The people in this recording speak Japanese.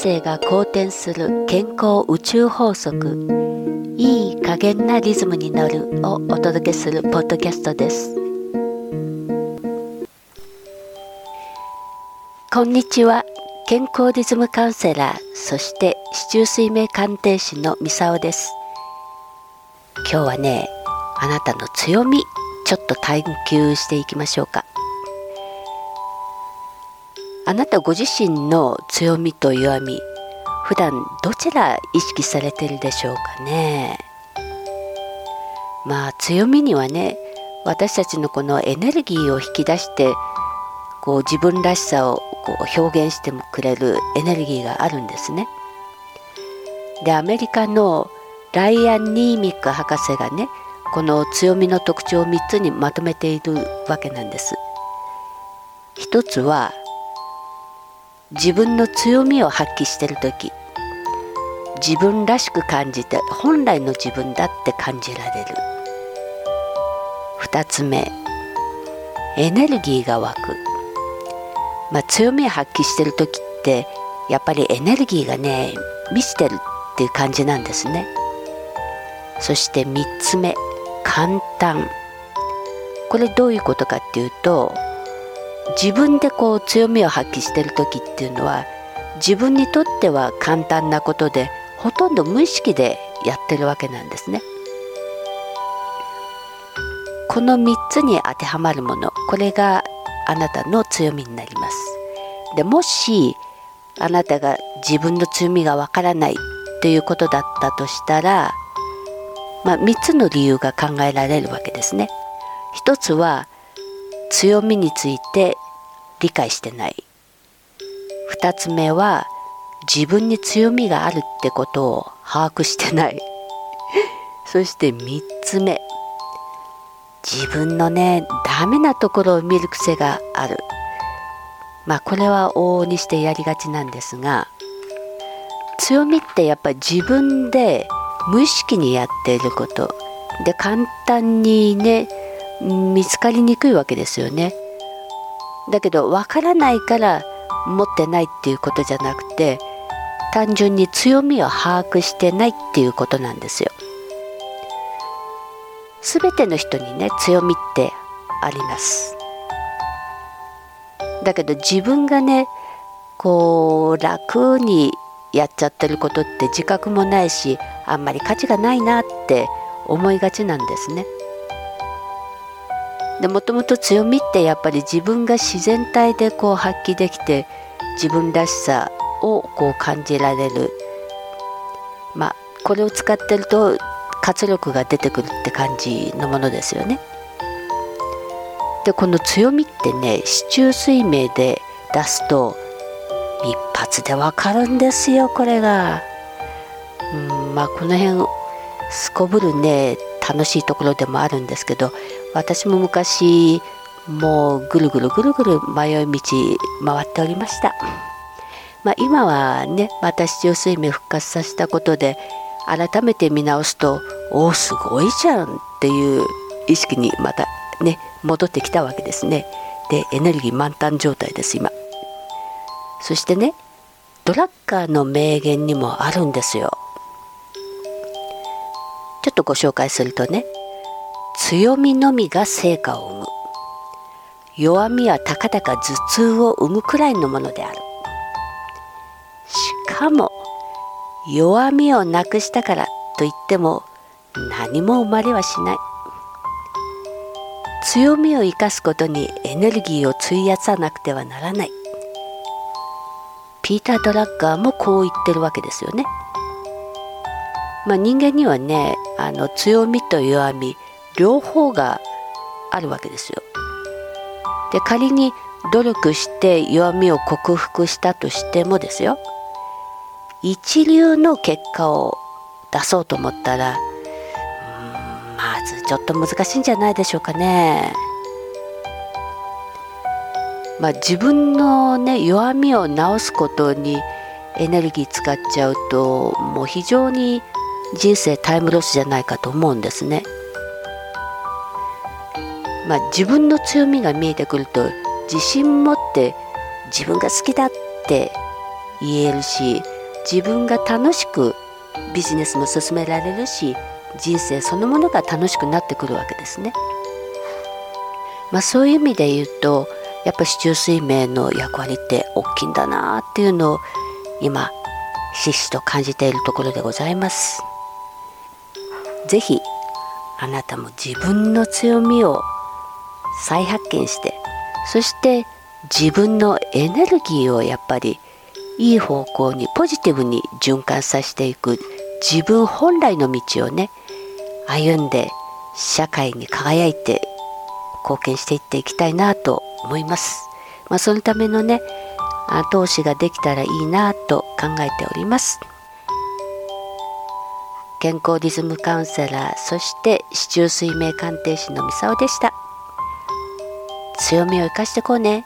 生が好転する健康宇宙法則。いい加減なリズムに乗るをお届けするポッドキャストです。こんにちは。健康リズムカウンセラーそして市中水明鑑定士のミサオです。今日はねあなたの強みちょっと探求していきましょうか。あなたご自身の強みと弱み普段どちら意識されてるでしょうかね？まあ強みにはね私たちのこのエネルギーを引き出してこう自分らしさをこう表現してもくれるエネルギーがあるんですね。でアメリカのライアン・ニーミック博士がねこの強みの特徴を3つにまとめているわけなんです。一つは自分の強みを発揮してる時自分らしく感じて本来の自分だって感じられる。2つ目エネルギーが湧く、まあ、強みを発揮してる時ってやっぱりエネルギーがね満ちてるっていう感じなんですね。そして3つ目簡単。これどういうことかっていうと自分でこう強みを発揮してる時っていうのは自分にとっては簡単なことでほとんど無意識でやってるわけなんですね。この3つに当てはまるものこれがあなたの強みになります。でもしあなたが自分の強みがわからないということだったとしたら、まあ、3つの理由が考えられるわけですね。一つは強みについて理解してない。2つ目は自分に強みがあるってことを把握してない。そして3つ目自分のねダメなところを見る癖がある。まあこれは往々にしてやりがちなんですが強みってやっぱり自分で無意識にやっていること。で簡単にね見つかりにくいわけですよね。だけど分からないから持ってないっていうことじゃなくて単純に強みを把握してないっていうことなんですよ。すべての人にね強みってあります。だけど自分がねこう楽にやっちゃってることって自覚もないしあんまり価値がないなって思いがちなんですね。でもともと強みってやっぱり自分が自然体でこう発揮できて自分らしさをこう感じられるまあこれを使ってると活力が出てくるって感じのものですよね。でこの強みってね市中水明で出すと一発でわかるんですよこれが。うんまあこの辺すこぶるね楽しいところでもあるんですけど私も昔もうぐるぐるぐるぐる迷い道回っておりました、まあ、今はねまた市中水明復活させたことで改めて見直すとおおすごいじゃんっていう意識にまたね戻ってきたわけですね。でエネルギー満タン状態です今。そしてねドラッカーの名言にもあるんですよ。ちょっとご紹介するとね強みのみが成果を生む。弱みはたかだか頭痛を生むくらいのものである。しかも弱みをなくしたからといっても何も生まれはしない。強みを生かすことにエネルギーを費やさなくてはならない。ピーター・ドラッガーもこう言ってるわけですよね。まあ、人間にはねあの強みと弱み両方があるわけですよ。で仮に努力して弱みを克服したとしてもですよ一流の結果を出そうと思ったらまずちょっと難しいんじゃないでしょうかね。まあ、自分のね弱みを直すことにエネルギー使っちゃうともう非常に人生タイムロスじゃないかと思うんですね。まあ、自分の強みが見えてくると自信持って自分が好きだって言えるし自分が楽しくビジネスも進められるし人生そのものが楽しくなってくるわけですね。まあ、そういう意味で言うとやっぱ市中水明の役割って大きいんだなっていうのを今ひしひしと感じているところでございます。ぜひあなたも自分の強みを再発見してそして自分のエネルギーをやっぱりいい方向にポジティブに循環させていく自分本来の道をね歩んで社会に輝いて貢献していっていきたいなと思います。まあ、そのためのね後押しができたらいいなと考えております。健康リズムカウンセラーそして市中水明鑑定士のミサオでした。強みを生かしてこうね。